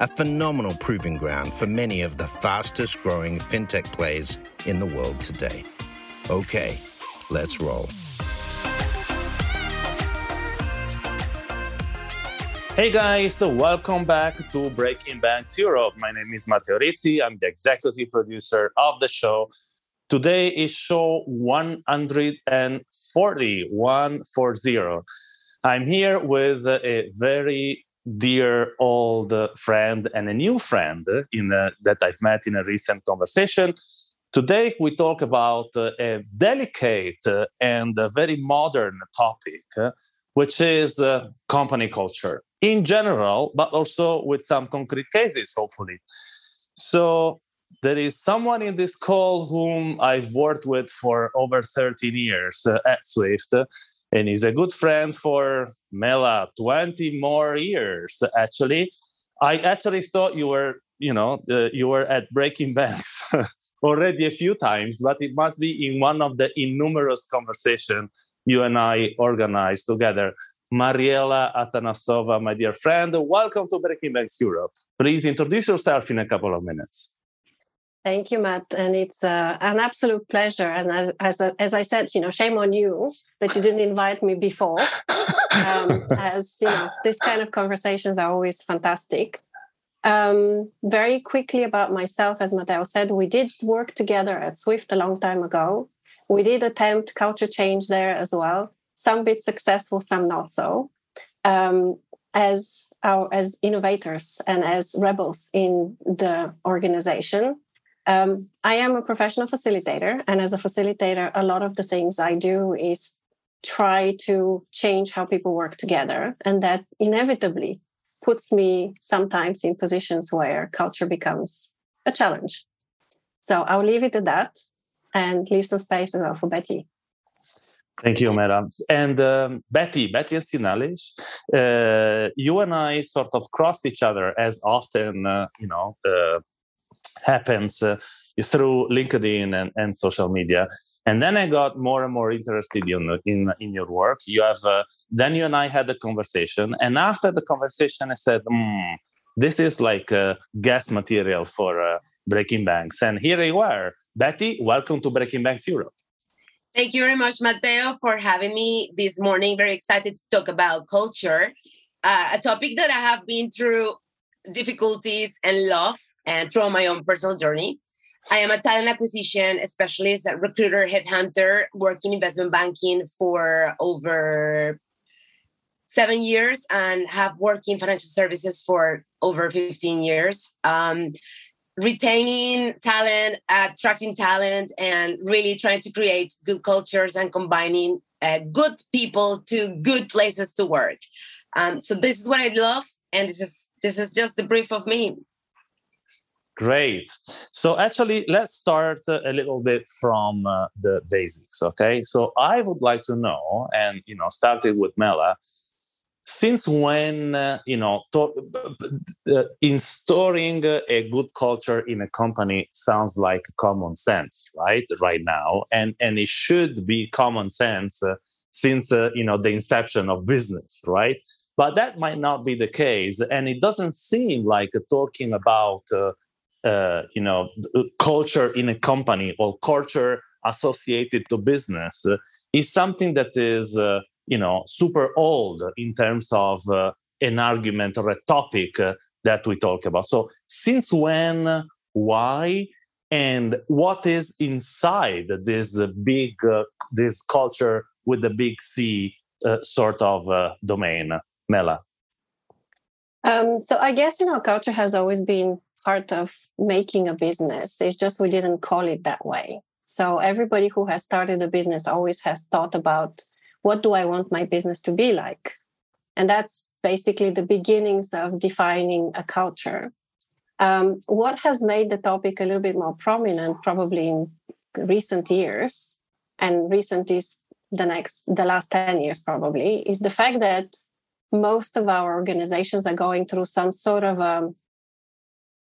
a phenomenal proving ground for many of the fastest growing fintech plays in the world today. Okay, let's roll. Hey guys, so welcome back to Breaking Banks Europe. My name is Matteo Rizzi. I'm the executive producer of the show. Today is show 140, 140. I'm here with a very dear old friend and a new friend in a, that I've met in a recent conversation. Today, we talk about a delicate and a very modern topic, which is uh, company culture in general, but also with some concrete cases, hopefully. So, there is someone in this call whom I've worked with for over 13 years uh, at Swift and he's a good friend for Mela 20 more years actually. I actually thought you were you know uh, you were at Breaking Banks already a few times but it must be in one of the innumerous conversation you and I organized together. Mariela Atanasova my dear friend welcome to Breaking Banks Europe. Please introduce yourself in a couple of minutes Thank you, Matt, and it's uh, an absolute pleasure. And as as, as I said, you know, shame on you that you didn't invite me before. Um, as you know, this kind of conversations are always fantastic. Um, very quickly about myself, as Matteo said, we did work together at Swift a long time ago. We did attempt culture change there as well. Some bit successful, some not so. Um, as our as innovators and as rebels in the organization um, I am a professional facilitator, and as a facilitator, a lot of the things I do is try to change how people work together, and that inevitably puts me sometimes in positions where culture becomes a challenge. So I'll leave it at that and leave some space as well for Betty. Thank you, madam. And um, Betty, Betty and Sinalish, uh, you and I sort of crossed each other as often, uh, you know, uh, happens uh, through LinkedIn and, and social media. And then I got more and more interested in in, in your work. You have uh, then you and I had a conversation, and after the conversation, I said, mm, "This is like uh, gas material for uh, Breaking Banks." And here you are, Betty. Welcome to Breaking Banks Europe. Thank you very much, Matteo, for having me this morning. Very excited to talk about culture, uh, a topic that I have been through difficulties and love and through my own personal journey. I am a talent acquisition specialist, a recruiter, headhunter, working investment banking for over seven years and have worked in financial services for over 15 years. Um, retaining talent, attracting talent, and really trying to create good cultures and combining uh, good people to good places to work. Um, so this is what I love, and this is this is just a brief of me. Great. So actually, let's start a little bit from uh, the basics. Okay. So I would like to know, and you know, starting with Mela, since when uh, you know to- uh, installing a good culture in a company sounds like common sense, right? Right now, and and it should be common sense uh, since uh, you know the inception of business, right? But that might not be the case, and it doesn't seem like talking about uh, uh, you know culture in a company or culture associated to business uh, is something that is uh, you know super old in terms of uh, an argument or a topic uh, that we talk about. So since when why and what is inside this big this culture with the big c sort of domain? Mela um, so i guess you know culture has always been part of making a business. It's just we didn't call it that way. So everybody who has started a business always has thought about what do I want my business to be like? And that's basically the beginnings of defining a culture. Um, what has made the topic a little bit more prominent, probably in recent years, and recent is the next, the last 10 years probably, is the fact that most of our organizations are going through some sort of a um,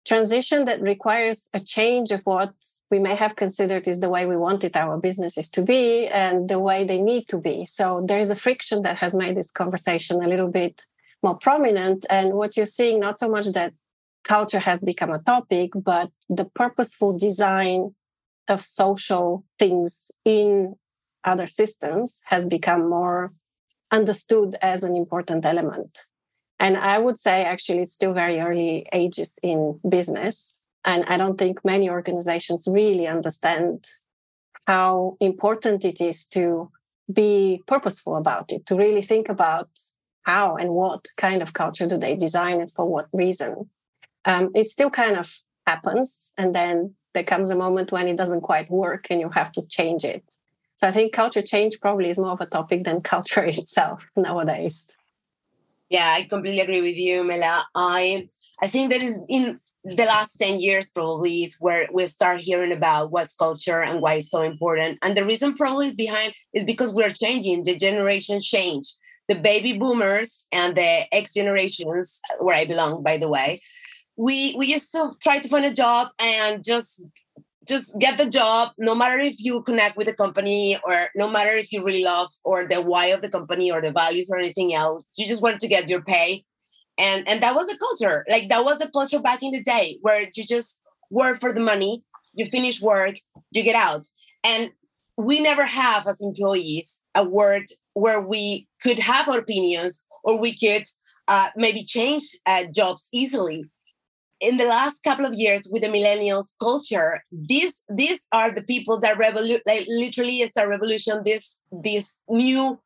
transition that requires a change of what we may have considered is the way we wanted our businesses to be and the way they need to be. So there is a friction that has made this conversation a little bit more prominent. And what you're seeing, not so much that culture has become a topic, but the purposeful design of social things in other systems has become more understood as an important element. And I would say actually it's still very early ages in business. And I don't think many organizations really understand how important it is to be purposeful about it, to really think about how and what kind of culture do they design and for what reason. Um, it still kind of happens. And then there comes a moment when it doesn't quite work and you have to change it. So I think culture change probably is more of a topic than culture itself nowadays. Yeah, I completely agree with you, Mela. I I think that is in the last 10 years probably is where we start hearing about what's culture and why it's so important. And the reason probably is behind is because we're changing, the generation change. The baby boomers and the X generations, where I belong, by the way, we we used to try to find a job and just just get the job no matter if you connect with the company or no matter if you really love or the why of the company or the values or anything else you just want to get your pay. And and that was a culture. Like that was a culture back in the day where you just work for the money you finish work you get out. And we never have as employees a word where we could have opinions or we could uh, maybe change uh, jobs easily in the last couple of years with the millennials culture these these are the people that revolu- like literally is a revolution this this new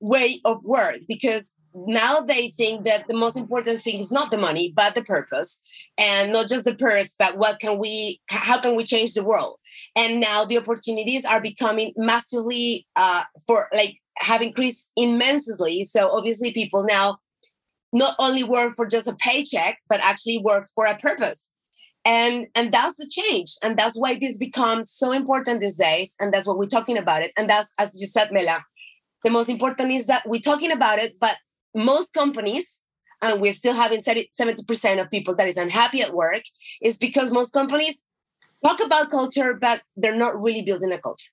way of work because now they think that the most important thing is not the money but the purpose and not just the perks but what can we how can we change the world? And now the opportunities are becoming massively uh, for like have increased immensely. So obviously people now not only work for just a paycheck, but actually work for a purpose. And, and that's the change. And that's why this becomes so important these days. And that's what we're talking about it. And that's, as you said, Mela, the most important is that we're talking about it, but most companies, and we're still having 70% of people that is unhappy at work, is because most companies talk about culture, but they're not really building a culture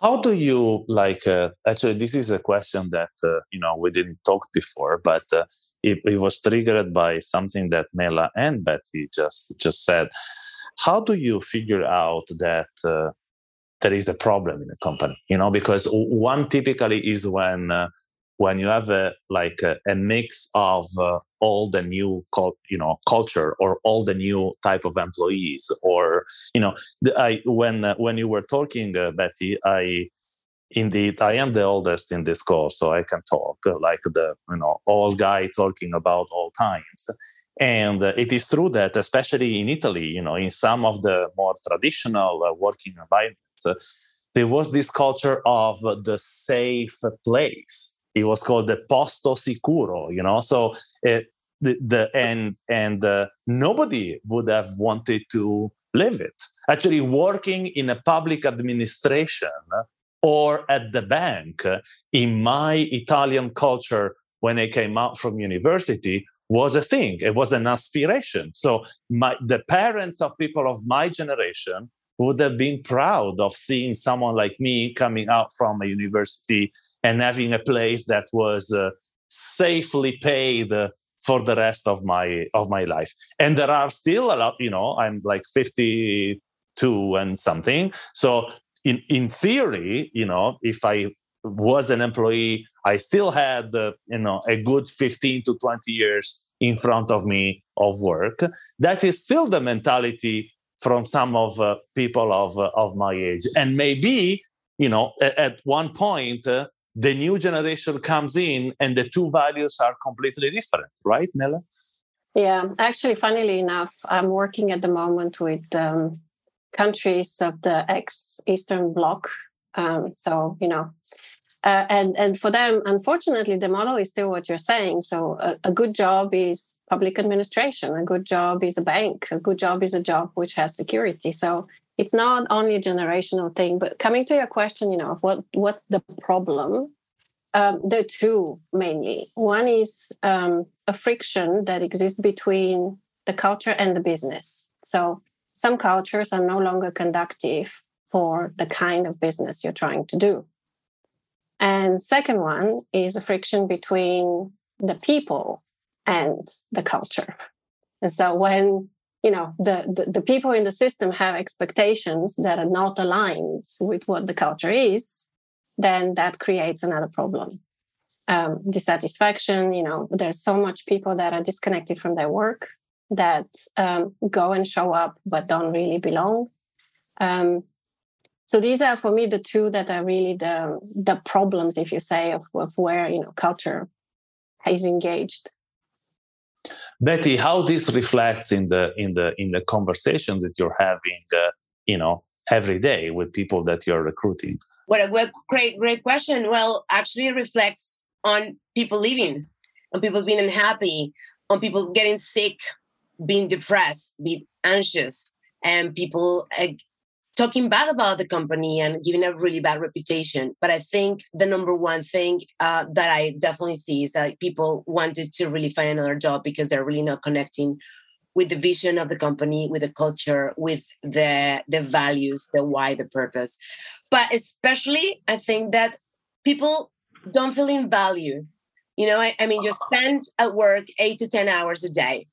how do you like uh, actually this is a question that uh, you know we didn't talk before but uh, it, it, was triggered by something that mela and betty just just said. How do you figure out that uh, there is a problem in a company? You know because one typically is when uh, when you have a like a, a mix of uh, all the new cult, you know culture or all the new type of employees or you know the, i when uh, when you were talking uh, betty i indeed i am the oldest in this course so i can talk uh, like the you know old guy talking about all times. And uh, it is true that especially in italy you know in some of the more traditional uh, working environments there was this culture of the safe place it was called the posto sicuro you know? So it, the, the and and uh, nobody would have wanted to live it. Actually working in a public administration or at the bank in my italian culture when i came out from university was a thing. It was an aspiration. So my the parents of people of my generation would have been proud of seeing someone like me coming out from a university and having a place that was uh, safely paid uh, for the rest of my of my life. And there are still a lot you know i'm like 52 and something. So in in theory you know if i was an employee i still had uh, you know a good 15 to 20 years in front of me of work. That is still the mentality from some of uh, people of uh, of my age. And maybe you know at, at one point uh, the new generation comes in and the two values are completely different, right, Nella? Yeah, actually, funnily enough, I'm working at the moment with um, countries of the ex Eastern Bloc. Um, so, you know, uh, and and for them, unfortunately, the model is still what you're saying. So a, a, good job is public administration. A good job is a bank. A good job is a job which has security. So it's not only a generational thing. But coming to your question, you know, of what what's the problem? Um, there are two mainly. One is um, a friction that exists between the culture and the business. So some cultures are no longer conductive for the kind of business you're trying to do. And second one is a friction between the people and the culture. And so when you know the, the, the people in the system have expectations that are not aligned with what the culture is, then that creates another problem. Um, dissatisfaction, you know, there's so much people that are disconnected from their work that um, go and show up but don't really belong. Um, so these are for me the two that are really the the problems if you say of, of where you know culture is engaged betty how this reflects in the in the in the conversations that you're having uh, you know every day with people that you're recruiting? What a great great question. Well actually reflects on people leaving on people being unhappy on people getting sick being depressed being anxious and people uh, talking bad about the company and giving a really bad reputation. But I think the number one thing uh, that I definitely see is that people wanted to really find another job because they're really not connecting with the vision of the company, with the culture, with the the values, the why, the purpose. But especially, I think that people don't feel in value. You know, I, I mean, you spend at work eight to ten hours a day,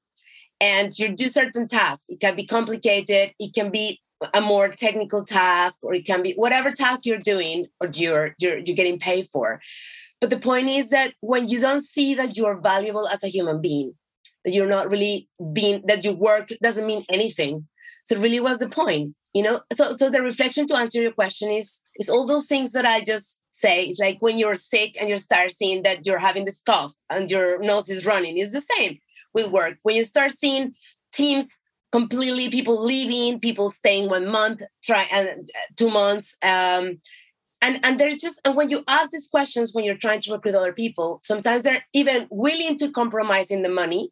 and you do certain tasks. It can be complicated. It can be a more technical task or it can be whatever task you're doing or you're you're, you're getting paid for. But the point is that when you don't see that you're valuable as a human being that you're not really being that your work doesn't mean anything. So really what's the point you know? So so the reflection to answer your question is is all those things that i just say it's like when you're sick and you start seeing that you're having this cough and your nose is running it's the same with work. When you start seeing teams completely people leaving people staying one month try and uh, two months um, and and they're just and when you ask these questions when you're trying to recruit other people sometimes they're even willing to compromise in the money.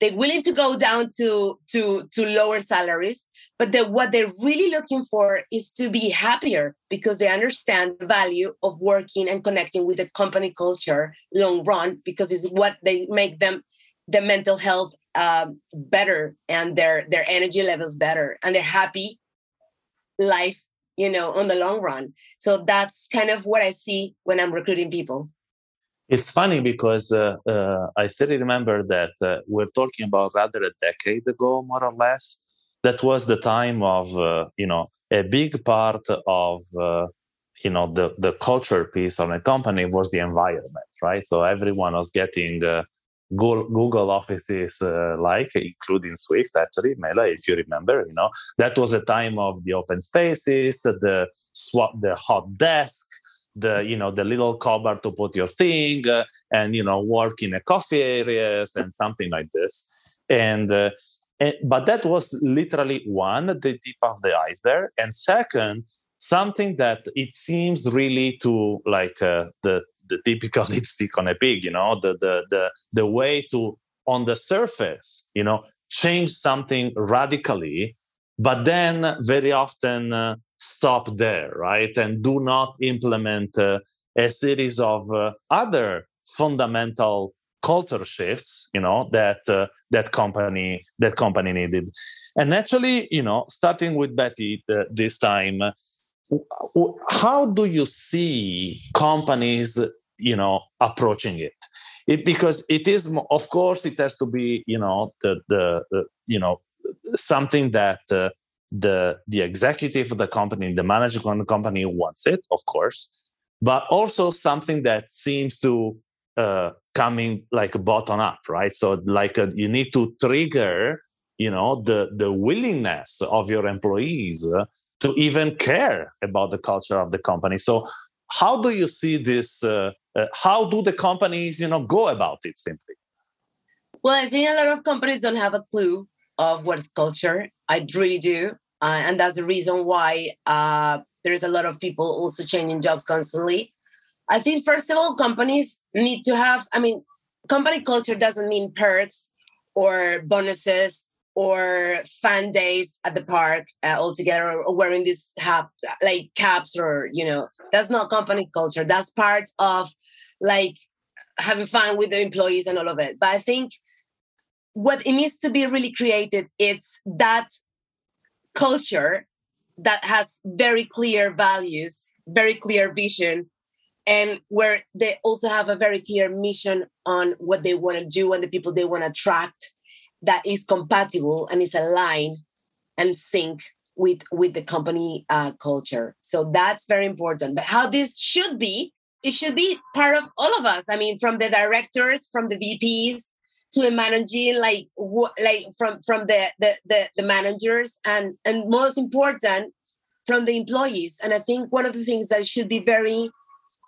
They're willing to go down to to to lower salaries but the, what they're really looking for is to be happier because they understand the value of working and connecting with the company culture long run because it's what they make them the mental health um, better and their their energy levels better and they're happy life you know on the long run. So that's kind of what i see when i'm recruiting people. It's funny because uh, uh, i still remember that uh, we're talking about rather a decade ago more or less. That was the time of uh, you know a big part of uh, you know the the culture piece on a company was the environment right? So everyone was getting uh, Google offices uh, like, including Swift, actually, Mela, if you remember, you know, that was a time of the open spaces, the swap, the hot desk, the you know the little cupboard to put your thing, uh, and you know work in a coffee areas and something like this, and. Uh, and, but that was literally one the tip of the iceberg and second something that it seems really to like uh, the the typical lipstick on a pig you know? The the the the way to on the surface you know change something radically but then very often uh, stop there right? And do not implement uh, a series of uh, other fundamental culture shifts you know that uh, that company that company needed. And actually you know starting with betty uh, this time how do you see companies you know approaching it it because it is of course it has to be you know the the, you know something that uh, the the executive of the company the manager of the company wants it of course but also something that seems to uh, coming like bottom up right so like uh, you need to trigger you know the the willingness of your employees uh, to even care about the culture of the company. So, how do you see this? Uh, uh, how do the companies, you know, go about it simply? Well, I think a lot of companies don't have a clue of what is culture. I really do, uh, and that's the reason why uh, there's a lot of people also changing jobs constantly. I think first of all, companies need to have. I mean, company culture doesn't mean perks or bonuses or fan days at the park uh, all together or wearing this hat like caps or you know that's not company culture. That's part of like having fun with the employees and all of it. But i think what it needs to be really created it's that culture that has very clear values very clear vision and where they also have a very clear mission on what they want to do and the people they want to attract that is compatible and is aligned and sync with with the company uh, culture. So that's very important. But how this should be it should be part of all of us. I mean from the directors from the vps to the managing like like from from the, the the the managers and and most important from the employees. And i think one of the things that should be very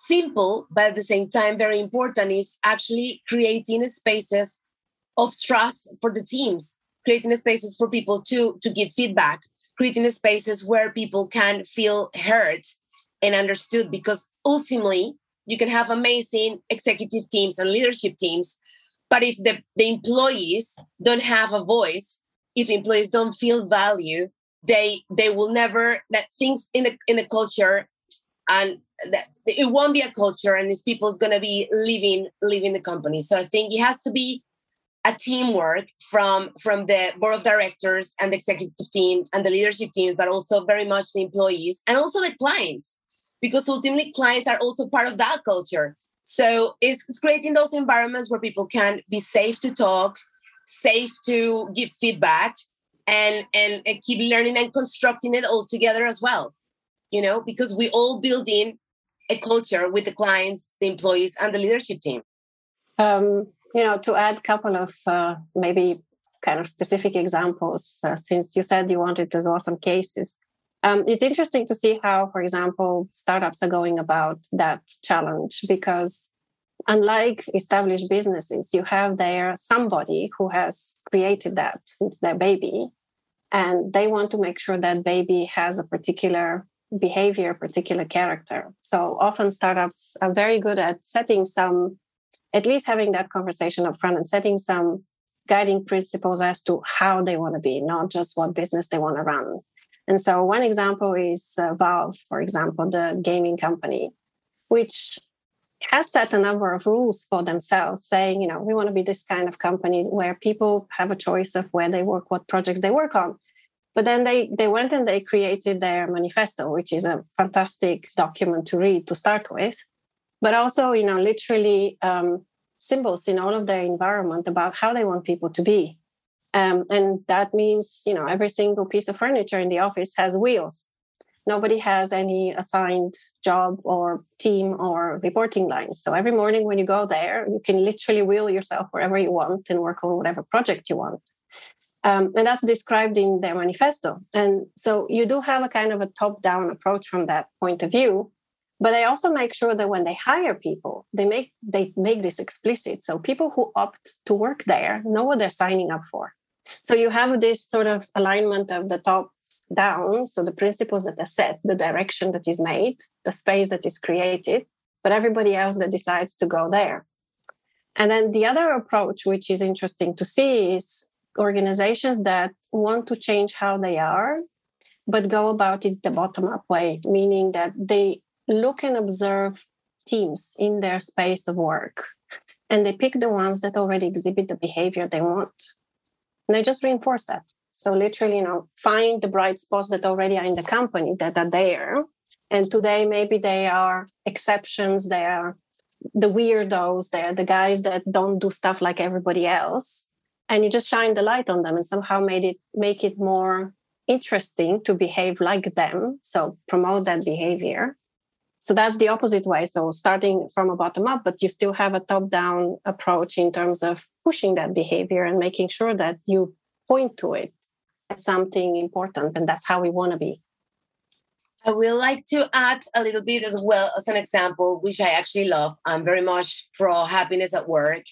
simple but at the same time very important is actually creating spaces of trust for the teams, creating spaces for people to, to give feedback, creating spaces where people can feel heard and understood because ultimately you can have amazing executive teams and leadership teams but if the, the employees don't have a voice if employees don't feel value they they will never that things in the in the culture and that it won't be a culture and these people is going to be leaving leaving the company. So i think it has to be a teamwork from from the board of directors and the executive team and the leadership teams but also very much the employees and also the clients because ultimately clients are also part of that culture. So it's, it's creating those environments where people can be safe to talk safe to give feedback and, and and keep learning and constructing it all together as well you know because we all build in a culture with the clients the employees and the leadership team. Um, you know, to add a couple of uh, maybe kind of specific examples, uh, since you said you wanted those awesome cases, um, it's interesting to see how, for example, startups are going about that challenge because unlike established businesses, you have there somebody who has created that, it's their baby, and they want to make sure that baby has a particular behavior, particular character. So often startups are very good at setting some at least having that conversation up front and setting some guiding principles as to how they want to be, not just what business they want to run. And so, one example is uh, Valve, for example, the gaming company, which has set a number of rules for themselves, saying, you know, we want to be this kind of company where people have a choice of where they work, what projects they work on. But then they they went and they created their manifesto, which is a fantastic document to read to start with but also you know literally um, symbols in all of their environment about how they want people to be. Um, and that means you know every single piece of furniture in the office has wheels. Nobody has any assigned job or team or reporting lines. So every morning when you go there you can literally wheel yourself wherever you want and work on whatever project you want. Um, and that's described in their manifesto. And so you do have a kind of a top down approach from that point of view but they also make sure that when they hire people they make they make this explicit. So people who opt to work there know what they're signing up for. So you have this sort of alignment of the top down so the principles that are set the direction that is made the space that is created but everybody else that decides to go there. And then the other approach which is interesting to see is organizations that want to change how they are but go about it the bottom up way meaning that they look and observe teams in their space of work. And they pick the ones that already exhibit the behavior they want. And they just reinforce that. So literally you know find the bright spots that already are in the company that are there. And today maybe they are exceptions they are the weirdos they're the guys that don't do stuff like everybody else. And you just shine the light on them and somehow made it make it more interesting to behave like them. So promote that behavior so that's the opposite way. So starting from a bottom up, but you still have a top down approach in terms of pushing that behavior and making sure that you point to it as something important. And that's how we want to be. I would like to add a little bit as well as an example, which I actually love. I'm very much pro happiness at work.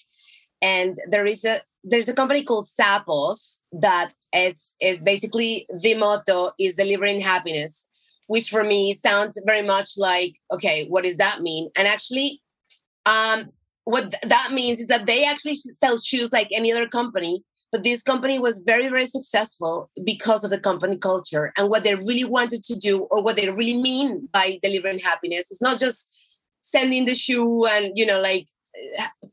And there is a there's a company called Zappos that is is basically the motto is delivering happiness which for me sounds very much like, okay, what does that mean? And actually, um, what th- that means is that they actually sell shoes like any other company, but this company was very, very successful because of the company culture and what they really wanted to do or what they really mean by delivering happiness. It's not just sending the shoe and, you know, like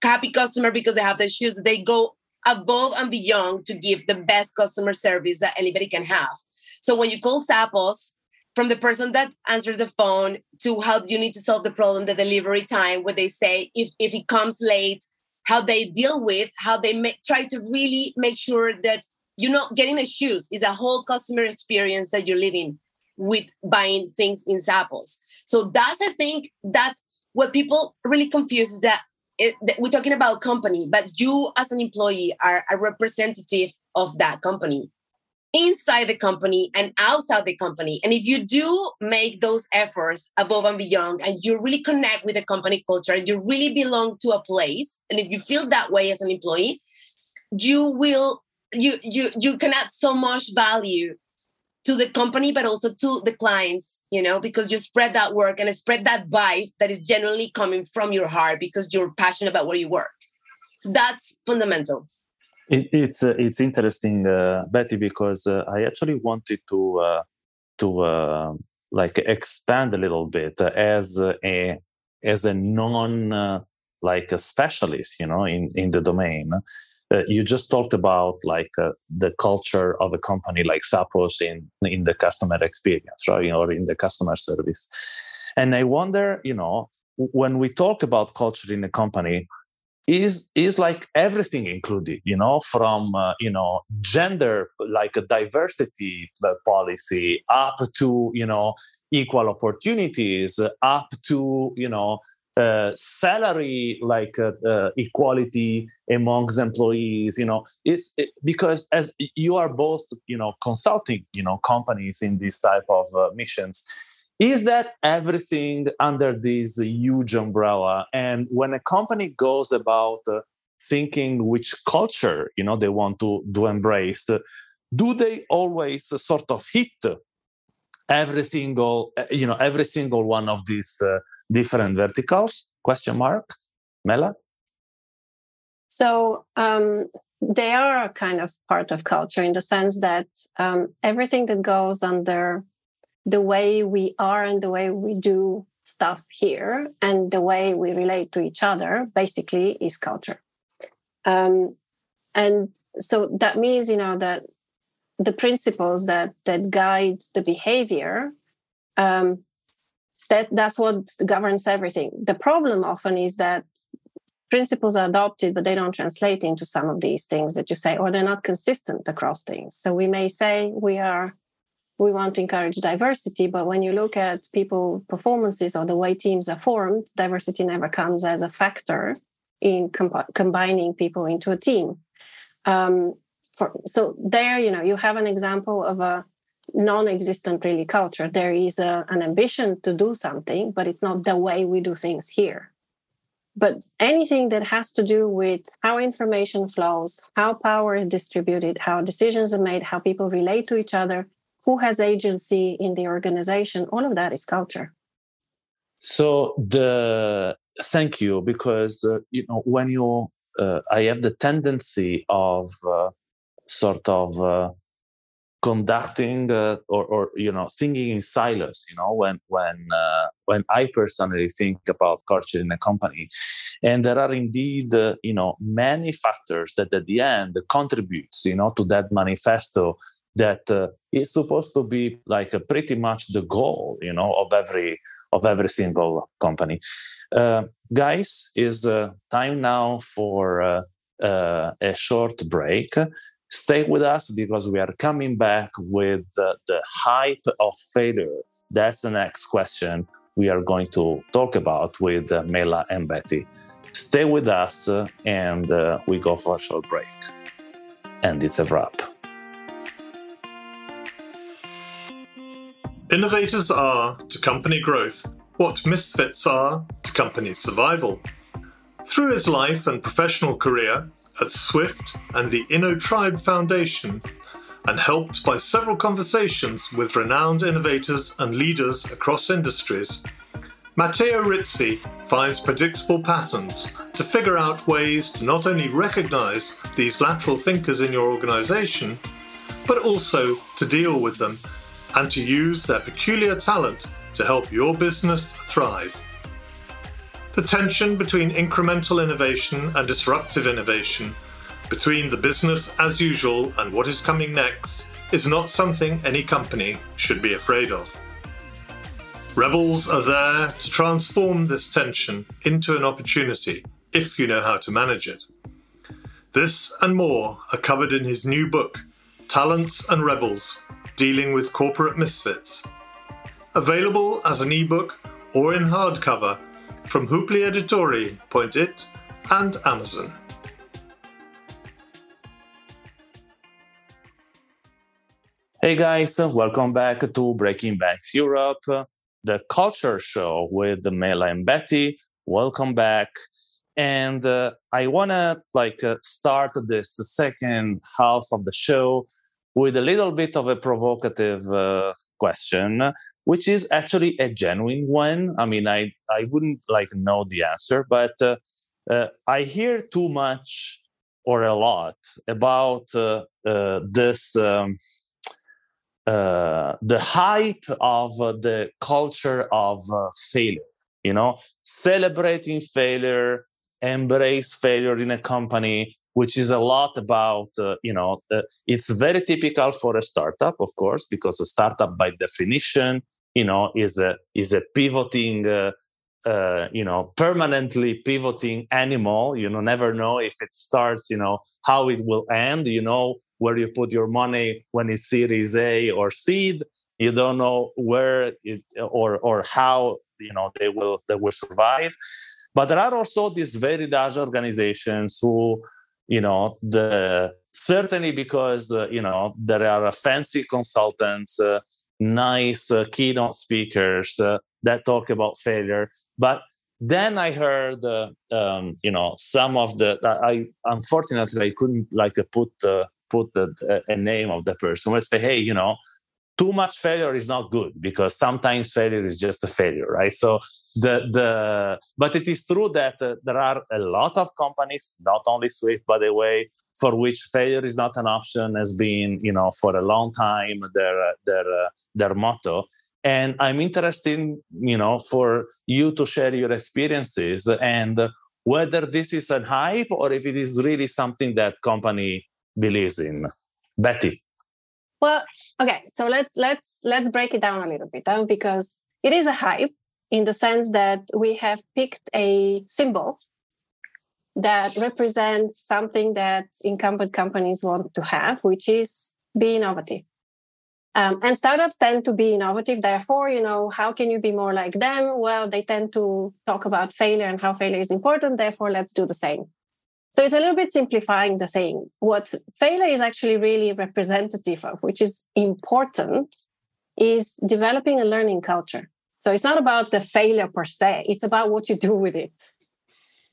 happy customer because they have the shoes. They go above and beyond to give the best customer service that anybody can have. So when you call Zappos, from the person that answers the phone to how you need to solve the problem, the delivery time, what they say, if, if it comes late, how they deal with, how they try to really make sure that you're not getting the shoes is a whole customer experience that you're living with buying things in Zappos. So that's I think that's what people really confuse is that, it, that we're talking about company, but you as an employee are a representative of that company inside the company and outside the company. And if you do make those efforts above and beyond, and you really connect with the company culture, and you really belong to a place, and if you feel that way as an employee, you will you you you can add so much value to the company but also to the clients you know because you spread that work and spread that vibe that is generally coming from your heart because you're passionate about where you work so that's fundamental it, it's uh, it's interesting, uh, Betty, because uh, I actually wanted to uh, to uh, like expand a little bit as a as a non uh, like a specialist, you know, in in the domain. you just talked about like the culture of a company like Zappos in in the customer experience, right, or in the customer service. And I wonder, you know, when we talk about culture in a company, is is like everything included you know from uh, you know gender like a diversity uh, policy up to you know equal opportunities up to you know uh, salary like uh, uh, equality amongst employees you know. Is it, because as you are both you know consulting you know companies in this type of uh, missions is that everything under this huge umbrella? And when a company goes about uh, thinking which culture you know they want to, to embrace do they always sort of hit every single uh, you know every single one of these uh, different verticals? Question mark. Mela? So um, they are kind of part of culture in the sense that um, everything that goes under the way we are and the way we do stuff here and the way we relate to each other basically is culture. Um, and so that means you know that the principles that that guide the behavior um, that that's what governs everything. The problem often is that principles are adopted but they don't translate into some of these things that you say or they're not consistent across things. So we may say we are we want to encourage diversity but when you look at people performances or the way teams are formed diversity never comes as a factor in comp- combining people into a team. Um, for, so there you know you have an example of a non-existent really culture. There is a, an ambition to do something but it's not the way we do things here. But anything that has to do with how information flows how power is distributed how decisions are made how people relate to each other who has agency in the organization all of that is culture. So the thank you because uh, you know when you uh, i have the tendency of uh, sort of uh, conducting uh, or, or you know thinking in silos you know when when uh, when i personally think about culture in a company. And there are indeed you know many factors that at the end contributes you know to that manifesto that uh, is supposed to be like pretty much the goal, you know, of every of every single company. Uh, guys, is uh, time now for uh, uh, a short break. Stay with us because we are coming back with the hype of failure. That's the next question we are going to talk about with Mela and Betty. Stay with us and we go for a short break. And it's a wrap. Innovators are to company growth what misfits are to company survival. Through his life and professional career at Swift and the InnoTribe Foundation, and helped by several conversations with renowned innovators and leaders across industries, Matteo Rizzi finds predictable patterns to figure out ways to not only recognize these lateral thinkers in your organization, but also to deal with them and to use their peculiar talent to help your business thrive. The tension between incremental innovation and disruptive innovation, between the business as usual and what is coming next, is not something any company should be afraid of. Rebels are there to transform this tension into an opportunity if you know how to manage it. This and more are covered in his new book, Talents and Rebels Dealing with Corporate Misfits. Available as an ebook or in hardcover from Hoepli Editori, Point It, and Amazon. Hey guys, welcome back to Breaking Banks Europe, the culture show with Mela and Betty. Welcome back. And uh, I want to like uh, start this second half of the show with a little bit of a provocative uh, question, which is actually a genuine one. I mean, I, I wouldn't like know the answer, but uh, uh, I hear too much or a lot about uh, this. Um, the hype of the culture of failure, you know, celebrating failure, embrace failure in a company, which is a lot about uh, you know uh, it's very typical for a startup of course because a startup by definition you know is a is a pivoting uh, uh, you know permanently pivoting animal. You know never know if it starts you know how it will end. You know where you put your money when it's series a or seed. You don't know where it or or how you know they will they will survive but there are also these very large organizations who you know the certainly because uh, you know there are fancy consultants uh, nice uh, keynote speakers uh, that talk about failure. But then i heard uh, um, you know some of the i unfortunately i couldn't like put put the, a name of the person. I say hey you know too much failure is not good because sometimes failure is just a failure right? So the the but it is true that uh, there are a lot of companies not only swift by the way for which failure is not an option has been you know for a long time their uh, their uh, their motto. And i'm interested you know for you to share your experiences and whether this is a hype or if it is really something that company believes in. Betty well okay so let's let's let's break it down a little bit huh? because it is a hype in the sense that we have picked a symbol that represents something that incumbent companies want to have, which is be innovative. Um, and startups tend to be innovative. Therefore, you know, how can you be more like them? Well, they tend to talk about failure and how failure is important. Therefore, let's do the same. So it's a little bit simplifying the thing. What failure is actually really representative of, which is important, is developing a learning culture. So it's not about the failure per se, it's about what you do with it.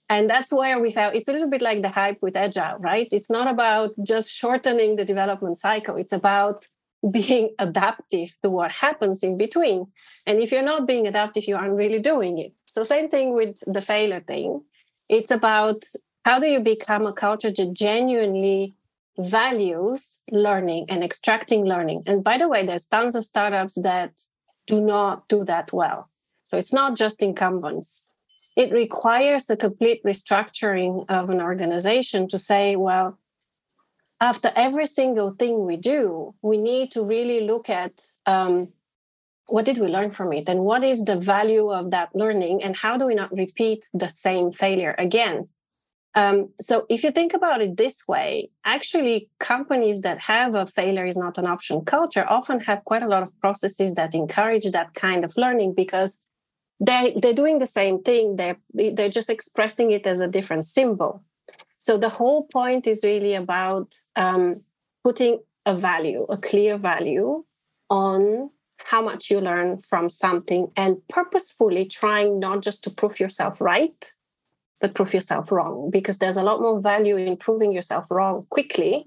And that's where we felt it's a little bit like the hype with agile, right? It's not about just shortening the development cycle, it's about being adaptive to what happens in between. And if you're not being adaptive, you aren't really doing it. So, same thing with the failure thing. It's about how do you become a culture that genuinely values learning and extracting learning. And by the way, there's tons of startups that do not do that well. So it's not just incumbents. It requires a complete restructuring of an organization to say, well, after every single thing we do, we need to really look at um, what did we learn from it and what is the value of that learning and how do we not repeat the same failure again um, so if you think about it this way, actually companies that have a failure is not an option culture often have quite a lot of processes that encourage that kind of learning because they they're doing the same thing. They're they're just expressing it as a different symbol. So the whole point is really about um, putting a value, a clear value on how much you learn from something and purposefully trying not just to prove yourself right but prove yourself wrong because there's a lot more value in proving yourself wrong quickly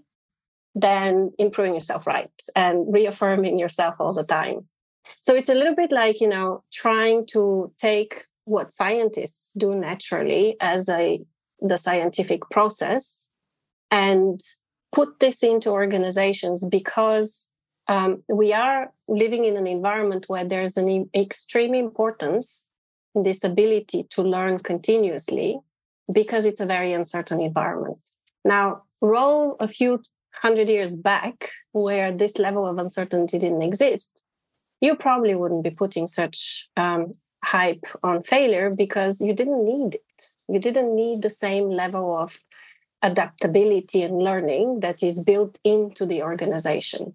than improving yourself right and reaffirming yourself all the time. So it's a little bit like, you know, trying to take what scientists do naturally as a the scientific process and put this into organizations because um, we are living in an environment where there's an extreme importance this ability to learn continuously because it's a very uncertain environment. Now, roll a few hundred years back where this level of uncertainty didn't exist, you probably wouldn't be putting such um, hype on failure because you didn't need it. You didn't need the same level of adaptability and learning that is built into the organization.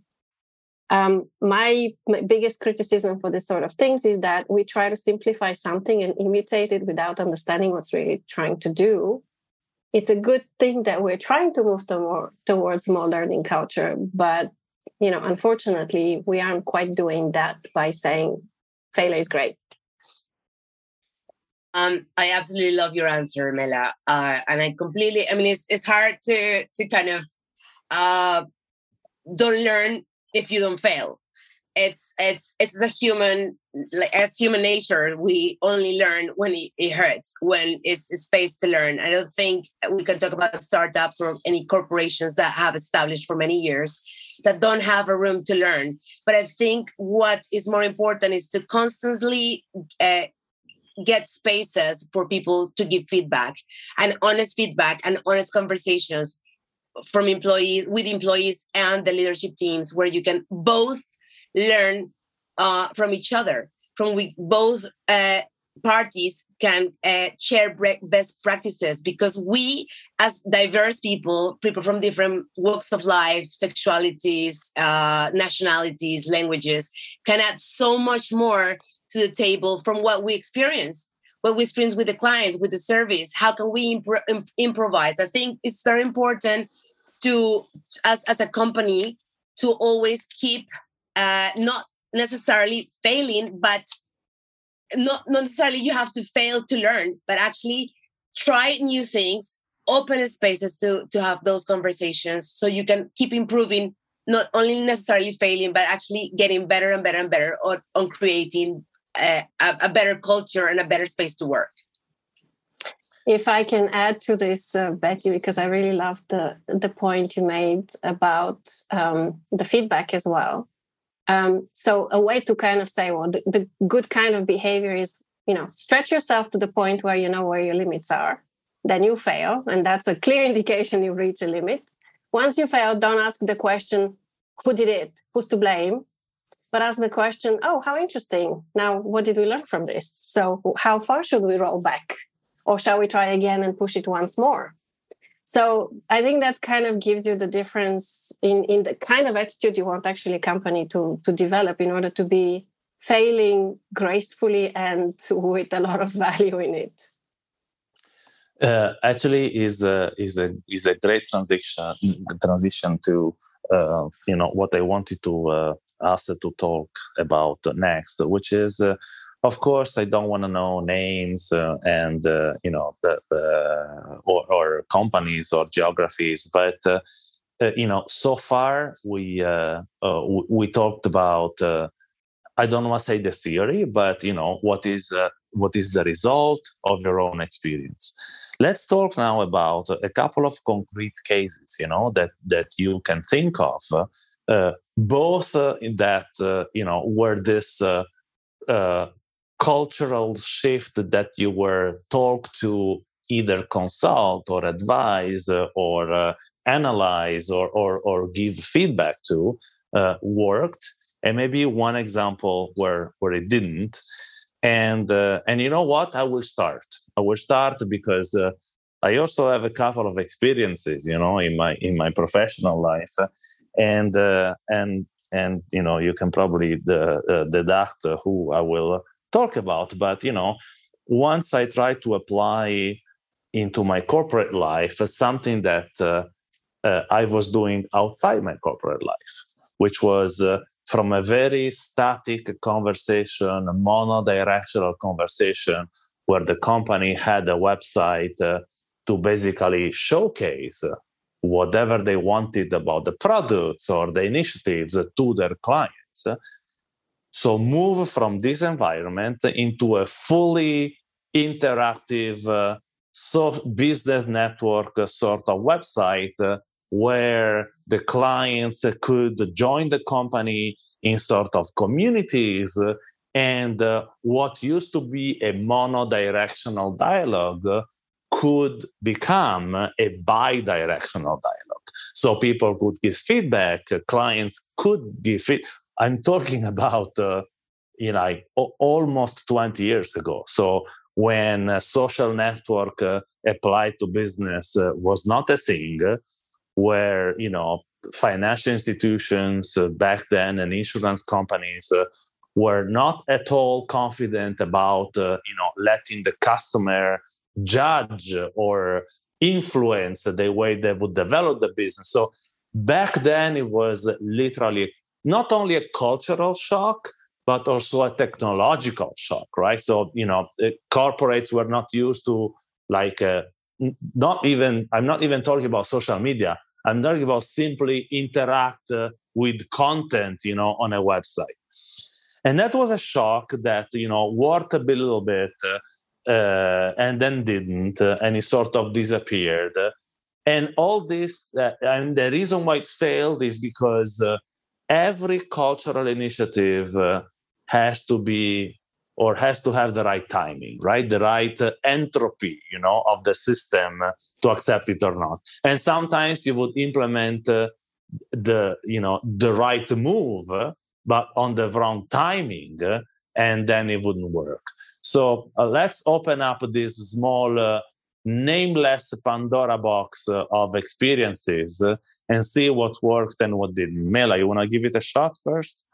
Um, my, my, biggest criticism for this sort of things is that we try to simplify something and imitate it without understanding what's really trying to do it's a good thing that we're trying to move to more, towards more learning culture but you know unfortunately we aren't quite doing that by saying failure is great um, I absolutely love your answer, Mela, uh, and I completely. I mean, it's it's hard to to kind of uh, don't learn if you don't fail, it's it's it's a human like as human nature we only learn when it, it hurts when it's, it's space to learn. I don't think we can talk about startups or any corporations that have established for many years that don't have a room to learn. But i think what is more important is to constantly uh, get spaces for people to give feedback and honest feedback and honest conversations from employees with employees and the leadership teams where you can both learn uh, from each other, from we both uh, parties can uh, share best practices because we as diverse people people from different walks of life sexualities uh, nationalities languages can add so much more to the table from what we experience what we experience with the clients with the service. How can we imp- improvise? I think it's very important to as, as a company to always keep uh, not necessarily failing, but not, not necessarily you have to fail to learn, but actually try new things, open spaces to, to have those conversations so you can keep improving, not only necessarily failing, but actually getting better and better and better on, on creating a, a, better culture and a better space to work. If I can add to this, uh, Betty, because I really love the the point you made about um, the feedback as well. Um, so a way to kind of say, well, the, the good kind of behavior is, you know, stretch yourself to the point where you know where your limits are. Then you fail, and that's a clear indication you reach a limit. Once you fail, don't ask the question, who did it? Who's to blame? But ask the question, oh, how interesting. Now, what did we learn from this? So, how far should we roll back? Or shall we try again and push it once more? so i think that kind of gives you the difference in in the kind of attitude you want actually company to to develop in order to be failing gracefully and with a lot of value in it uh, actually is a is a is a great transition transition to uh, you know what i wanted to uh, ask to talk about next which is uh, of course i don't want to know names uh, and uh, you know the, the or, or, companies or geographies but uh, uh you know so far we uh, uh, we talked about i don't want to say the theory but you know what is what is the result of your own experience. Let's talk now about a couple of concrete cases you know that that you can think of both that you know where this uh, cultural shift that you were talked to either consult or advise uh, or uh, analyze or, or, or give feedback to uh, worked. And maybe one example where where it didn't. And uh, and you know what? I will start. I will start because uh, i also have a couple of experiences you know in my in my professional life. And uh, and and you know you can probably deduct who i will talk about but you know once i try to apply into my corporate life something that uh, uh, i was doing outside my corporate life which was uh, from a very static conversation a monodirectional conversation where the company had a website uh, to basically showcase whatever they wanted about the products or the initiatives to their clients. So move from this environment into a fully interactive uh, so business network sort of website uh, where the clients could join the company in sort of communities and uh, what used to be a mono-directional dialogue could become a bi-directional dialogue. So people could give feedback clients could give it i'm talking about uh, you know almost 20 years ago. So when a social network uh, applied to business uh, was not a thing where you know financial institutions uh, back then and insurance companies uh, were not at all confident about uh, you know letting the customer judge or influence the way they would develop the business. So back then it was literally not only a cultural shock but also a technological shock right? So you know corporates were not used to like uh, not even i'm not even talking about social media. I'm talking about simply interact uh, with content you know on a website. And that was a shock that you know worked a little bit uh, uh, and then didn't uh, and it sort of disappeared. And all this uh, and the reason why it failed is because uh, every cultural initiative has to be or has to have the right timing, right? The right uh, entropy, you know, of the system to accept it or not. And sometimes you would implement uh, the, you know, the right move, but on the wrong timing, and then it wouldn't work. So uh, let's open up this small, uh, nameless Pandora box uh, of experiences and see what worked and what didn't. Mela, you want to give it a shot first?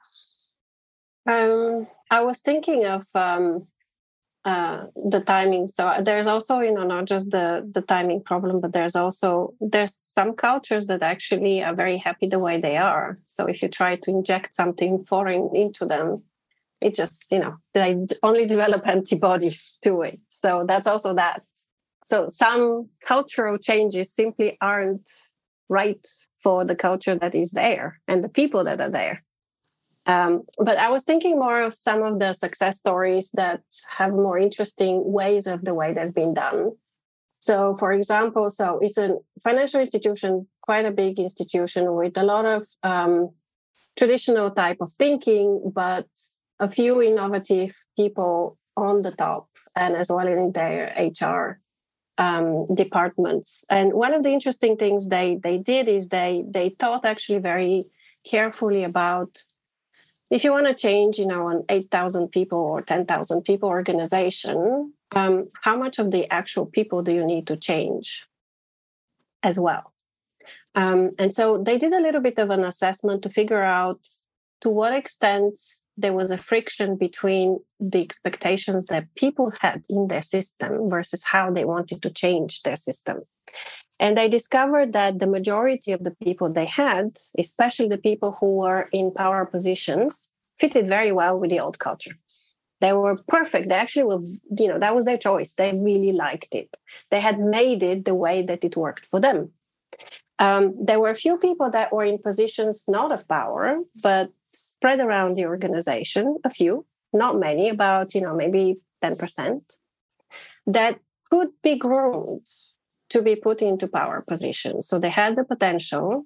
Um, I was thinking of um, uh, the timing. So uh, there's also, you know, not just the the timing problem, but there's also there's some cultures that actually are very happy the way they are. So if you try to inject something foreign into them, it just, you know, they only develop antibodies to it. So that's also that. So some cultural changes simply aren't right for the culture that is there and the people that are there. Um, but I was thinking more of some of the success stories that have more interesting ways of the way they've been done. So, for example, so it's a financial institution, quite a big institution with a lot of um, traditional type of thinking, but a few innovative people on the top, and as well in their HR um, departments. And one of the interesting things they they did is they they thought actually very carefully about if you want to change, you know, an 8,000 people or 10,000 people organization, um, how much of the actual people do you need to change as well? Um, and so they did a little bit of an assessment to figure out to what extent there was a friction between the expectations that people had in their system versus how they wanted to change their system. And they discovered that the majority of the people they had, especially the people who were in power positions, fitted very well with the old culture. They were perfect. They actually were, you know, that was their choice. They really liked it. They had made it the way that it worked for them. Um, there were a few people that were in positions not of power, but spread around the organization, a few, not many, about, you know, maybe 10%, that could be groomed to be put into power positions. So they had the potential.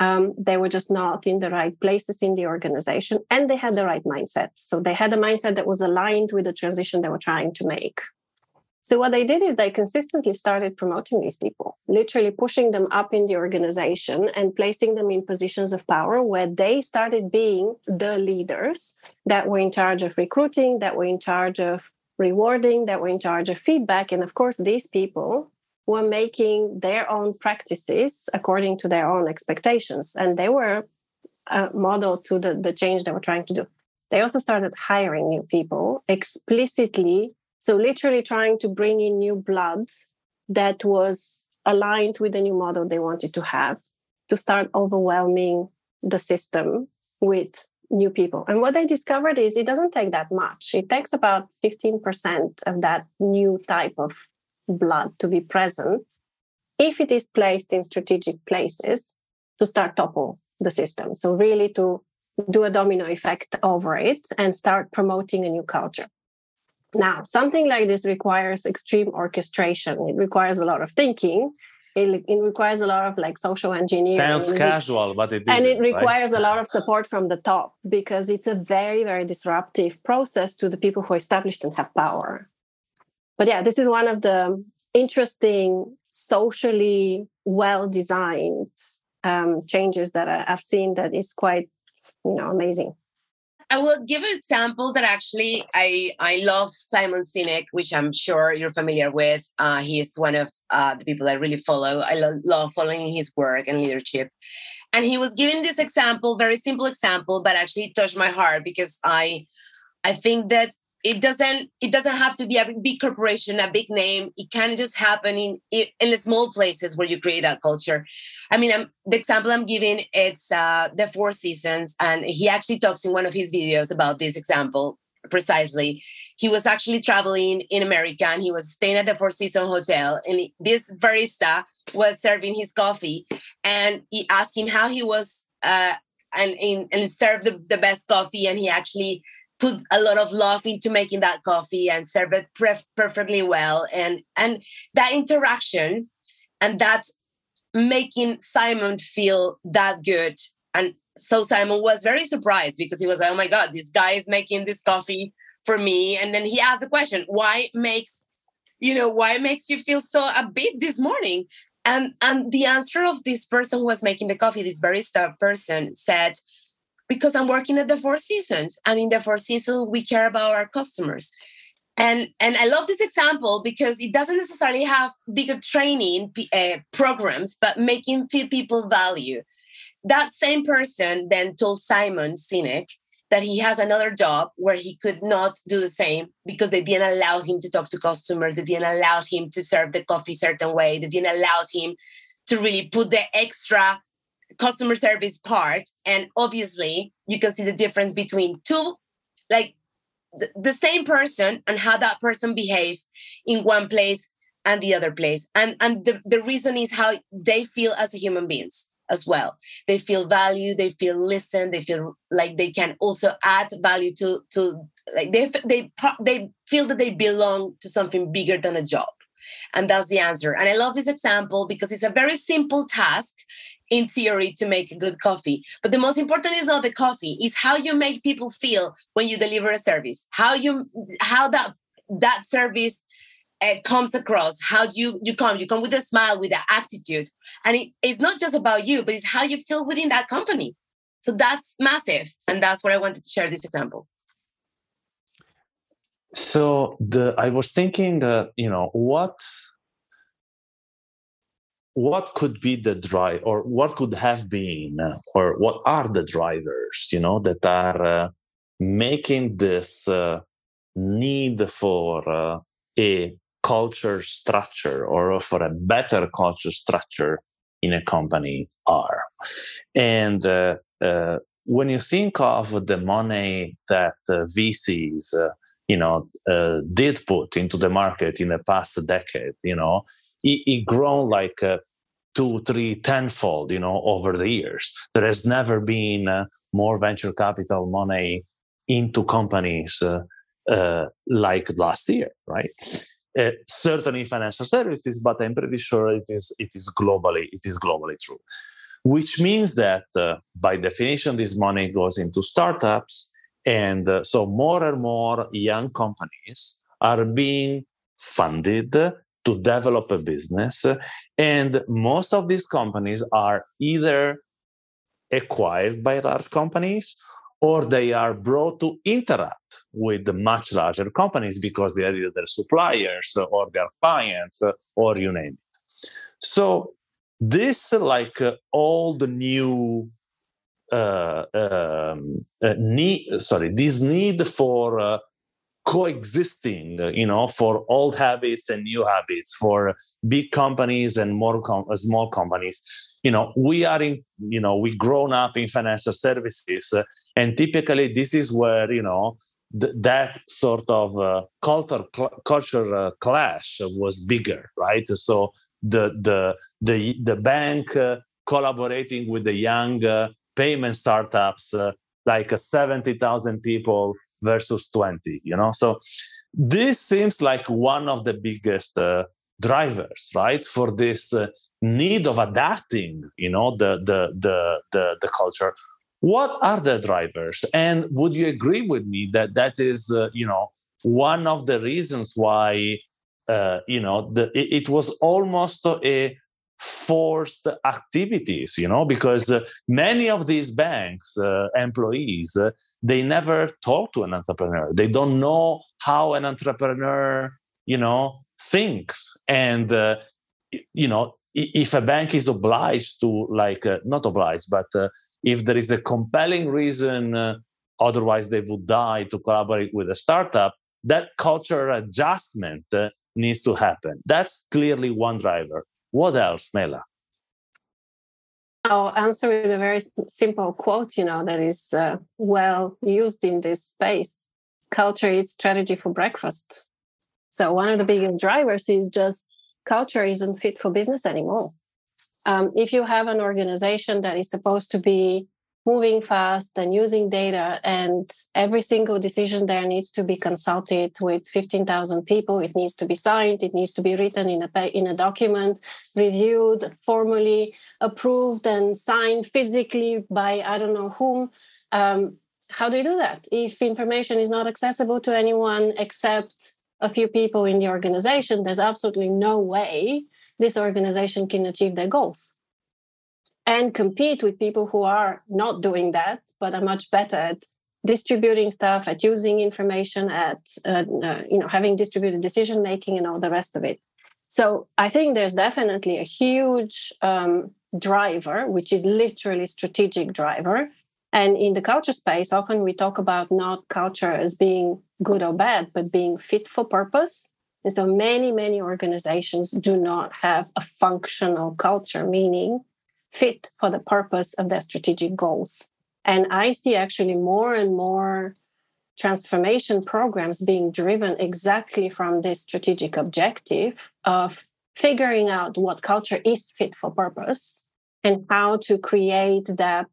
Um, they were just not in the right places in the organization and they had the right mindset. So they had a mindset that was aligned with the transition they were trying to make. So what they did is they consistently started promoting these people, literally pushing them up in the organization and placing them in positions of power where they started being the leaders that were in charge of recruiting, that were in charge of rewarding, that were in charge of feedback. And of course, these people were making their own practices according to their own expectations. And they were a model to the, the change they were trying to do. They also started hiring new people explicitly. So, literally trying to bring in new blood that was aligned with the new model they wanted to have to start overwhelming the system with new people. And what they discovered is it doesn't take that much. It takes about 15% of that new type of blood to be present if it is placed in strategic places to start topple the system. So really to do a domino effect over it and start promoting a new culture. Now, something like this requires extreme orchestration. It requires a lot of thinking. It, it requires a lot of like social engineering. Sounds casual, but it and it requires right? a lot of support from the top because it's a very, very disruptive process to the people who are established and have power. But yeah, this is one of the interesting, socially well designed um, changes that I've seen that is quite, you know, amazing. I will give an example that actually I I love Simon Sinek, which I'm sure you're familiar with. Uh, he is one of uh, the people I really follow. I lo- love following his work and leadership. And he was giving this example, very simple example, but actually touched my heart because I I think that it doesn't it doesn't have to be a big corporation a big name. It can just happen in in the small places where you create that culture. I mean I'm, the example i'm giving it's uh, the four seasons and he actually talks in one of his videos about this example precisely. He was actually traveling in america and he was staying at the four season hotel and this barista was serving his coffee and he asked him how he was uh, and, and, and served the, the best coffee and he actually put a lot of love into making that coffee and serve it perfectly well. And and that interaction and that making simon feel that good. And so simon was very surprised because he was like oh my god this guy is making this coffee for me. And then he asked the question why makes you know why makes you feel so a bit this morning? And and the answer of this person who was making the coffee this barista person said because I'm working at the Four Seasons, and in the Four Seasons we care about our customers. And and I love this example because it doesn't necessarily have bigger training uh, programs, but making few people value. That same person then told Simon Sinek that he has another job where he could not do the same because they didn't allow him to talk to customers, they didn't allow him to serve the coffee certain way, they didn't allow him to really put the extra customer service part and obviously you can see the difference between two like th- the same person and how that person behaves in one place and the other place. And and the, the reason is how they feel as human beings as well. They feel value they feel listened they feel like they can also add value to to like they they they feel that they belong to something bigger than a job. And that's the answer. And i love this example because it's a very simple task in theory to make a good coffee. But the most important is not the coffee is how you make people feel when you deliver a service. How you how that that service uh, comes across how you you come you come with a smile with an attitude. And it, it's not just about you but it's how you feel within that company. So that's massive and that's what i wanted to share this example. So the i was thinking that you know what what could be the drive or what could have been or what are the drivers you know that are uh, making this uh, need for uh, a culture structure or for a better culture structure in a company are? And uh, uh, when you think of the money that uh, vcs you know did put into the market in the past decade you know it, it grown like uh, two, three, tenfold, you know, over the years. There has never been uh, more venture capital money into companies uh, uh, like last year, right? Uh, certainly financial services, but I'm pretty sure it is it is globally it is globally true. Which means that uh, by definition, this money goes into startups, and so more and more young companies are being funded to develop a business. And most of these companies are either acquired by large companies or they are brought to interact with the much larger companies because they are either their suppliers or their clients or you name it. So this like uh, all the new uh, um, uh, need sorry this need for uh, coexisting you know for old habits and new habits for big companies and more com- uh, small companies. You know we are in you know we grown up in financial services uh, and typically this is where you know th- that sort of uh, culture cl- culture uh, clash was bigger right? So the the the the bank uh, collaborating with the young uh, payment startups like uh, 70,000 people versus 20 you know? So this seems like one of the biggest uh, drivers right for this uh, need of adapting you know the, the the the the culture. What are the drivers? And would you agree with me that that is uh, you know one of the reasons why uh, you know the, it, it, was almost a forced activities you know because uh, many of these banks uh, employees uh, they never talk to an entrepreneur they don't know how an entrepreneur you know thinks and uh, you know if a bank is obliged to like uh, not obliged but if there is a compelling reason otherwise they would die to collaborate with a startup that culture adjustment uh, needs to happen. That's clearly one driver. What else, Mela? I'll answer with a very simple quote, you know, that is uh, well used in this space. Culture eats strategy for breakfast. So one of the biggest drivers is just culture isn't fit for business anymore. Um, if you have an organization that is supposed to be moving fast and using data and every single decision there needs to be consulted with 15,000 people. It needs to be signed it needs to be written in a in a document reviewed formally approved and signed physically by i don't know whom. Um, how do you do that? If information is not accessible to anyone except a few people in the organization there's absolutely no way this organization can achieve their goals and compete with people who are not doing that but are much better at distributing stuff at using information at uh, uh, you know having distributed decision making and all the rest of it. So i think there's definitely a huge um, driver which is literally strategic driver. And in the culture space often we talk about not culture as being good or bad but being fit for purpose. And so many many organizations do not have a functional culture meaning fit for the purpose of their strategic goals. And I see actually more and more transformation programs being driven exactly from this strategic objective of figuring out what culture is fit for purpose and how to create that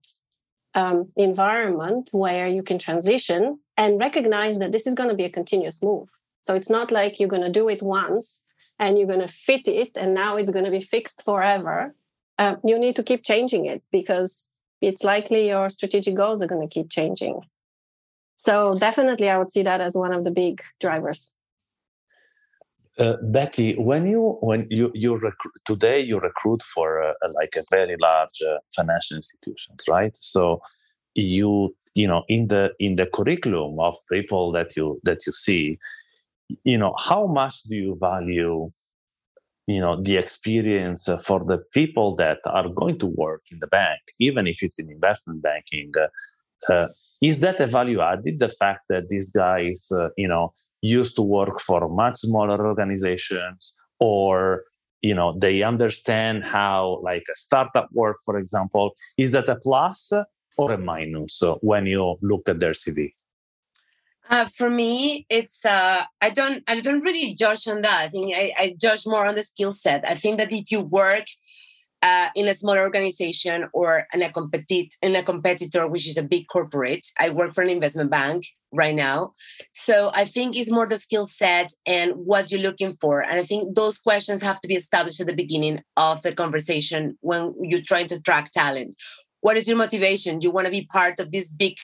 um, environment where you can transition and recognize that this is going to be a continuous move. So it's not like you're going to do it once and you're going to fit it and now it's going to be fixed forever uh, you need to keep changing it because it's likely your strategic goals are going to keep changing. So definitely, I would see that as one of the big drivers. Uh, Becky, when you when you you today, you recruit for like a very large uh, financial institutions, right? So you you know in the in the curriculum of people that you that you see, you know how much do you value you know the experience uh, for the people that are going to work in the bank even if it's in investment banking uh, uh, is that a value added? The fact that these guys uh, you know used to work for much smaller organizations or you know they understand how like a startup work for example is that a plus or a minus when you look at their cv uh, for me, it's uh, I don't I don't really judge on that. I think I, I judge more on the skill set. I think that if you work uh, in a smaller organization or in a competi- in a competitor, which is a big corporate, I work for an investment bank right now. So I think it's more the skill set and what you're looking for. And I think those questions have to be established at the beginning of the conversation when you're trying to track talent. What is your motivation? Do You want to be part of this big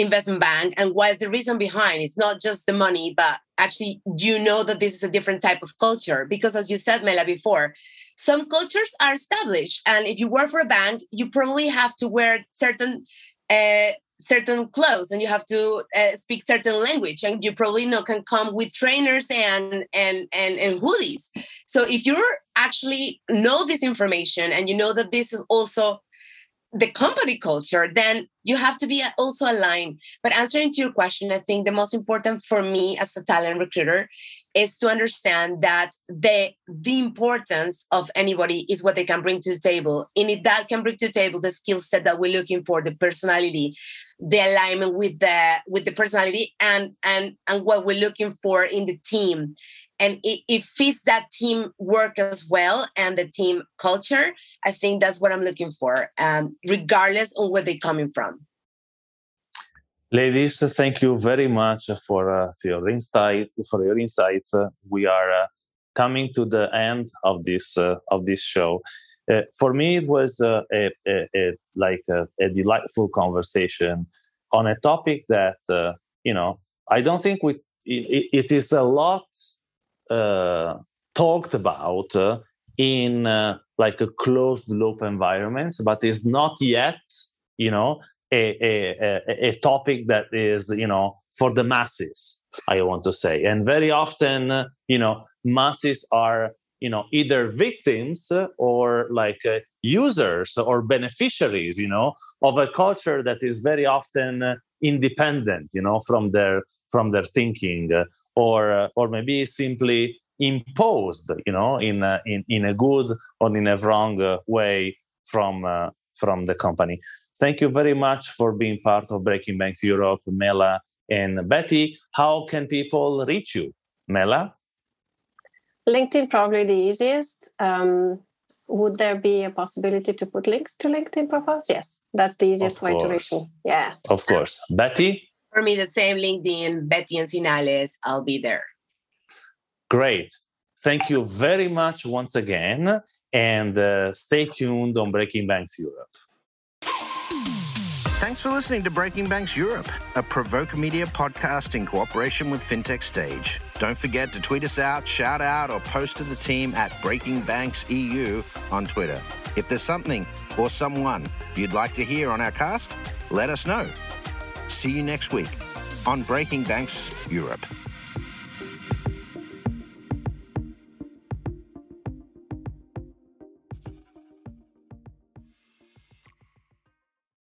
investment bank and what is the reason behind? It's not just the money but actually you know that this is a different type of culture because as you said mela before some cultures are established and if you work for a bank you probably have to wear certain uh, certain clothes and you have to uh, speak certain language and you probably know can come with trainers and and and and hoodies. So if you're actually know this information and you know that this is also the company culture, then you have to be uh, also aligned. But answering to your question, I think the most important for me as a talent recruiter is to understand that the the importance of anybody is what they can bring to the table. And if that can bring to the table the skill set that we're looking for, the personality, the alignment with the with the personality and and and what we're looking for in the team and it, it fits that team work as well and the team culture. I think that's what I'm looking for, um, regardless of where they're coming from. Ladies, thank you very much for, uh, for your insight. For your insights, uh, we are uh, coming to the end of this uh, of this show. Uh, for me, it was uh, a, a, a, like a, a, delightful conversation on a topic that you know I don't think we it, it is a lot talked about in like a closed loop environments, but is not yet you know a, a, a, topic that is you know for the masses i want to say. And very often you know masses are you know either victims or like uh, users or beneficiaries you know of a culture that is very often uh, independent you know from their from their thinking uh, or or maybe simply imposed you know in a, in in a good or in a wrong uh, way from uh, from the company Thank you very much for being part of Breaking Banks Europe, Mela and Betty. How can people reach you, Mela? LinkedIn probably the easiest. Um, would there be a possibility to put links to LinkedIn profiles? Yes, that's the easiest way to reach me. Yeah. Of course. Betty? For me, the same LinkedIn, Betty Encinales. I'll be there. Great. Thank you very much once again. And uh, stay tuned on Breaking Banks Europe. Thanks for listening to Breaking Banks Europe, a Provoke Media podcast in cooperation with FinTech Stage. Don't forget to tweet us out, shout out, or post to the team at Breaking Banks EU on Twitter. If there's something or someone you'd like to hear on our cast, let us know. See you next week on Breaking Banks Europe.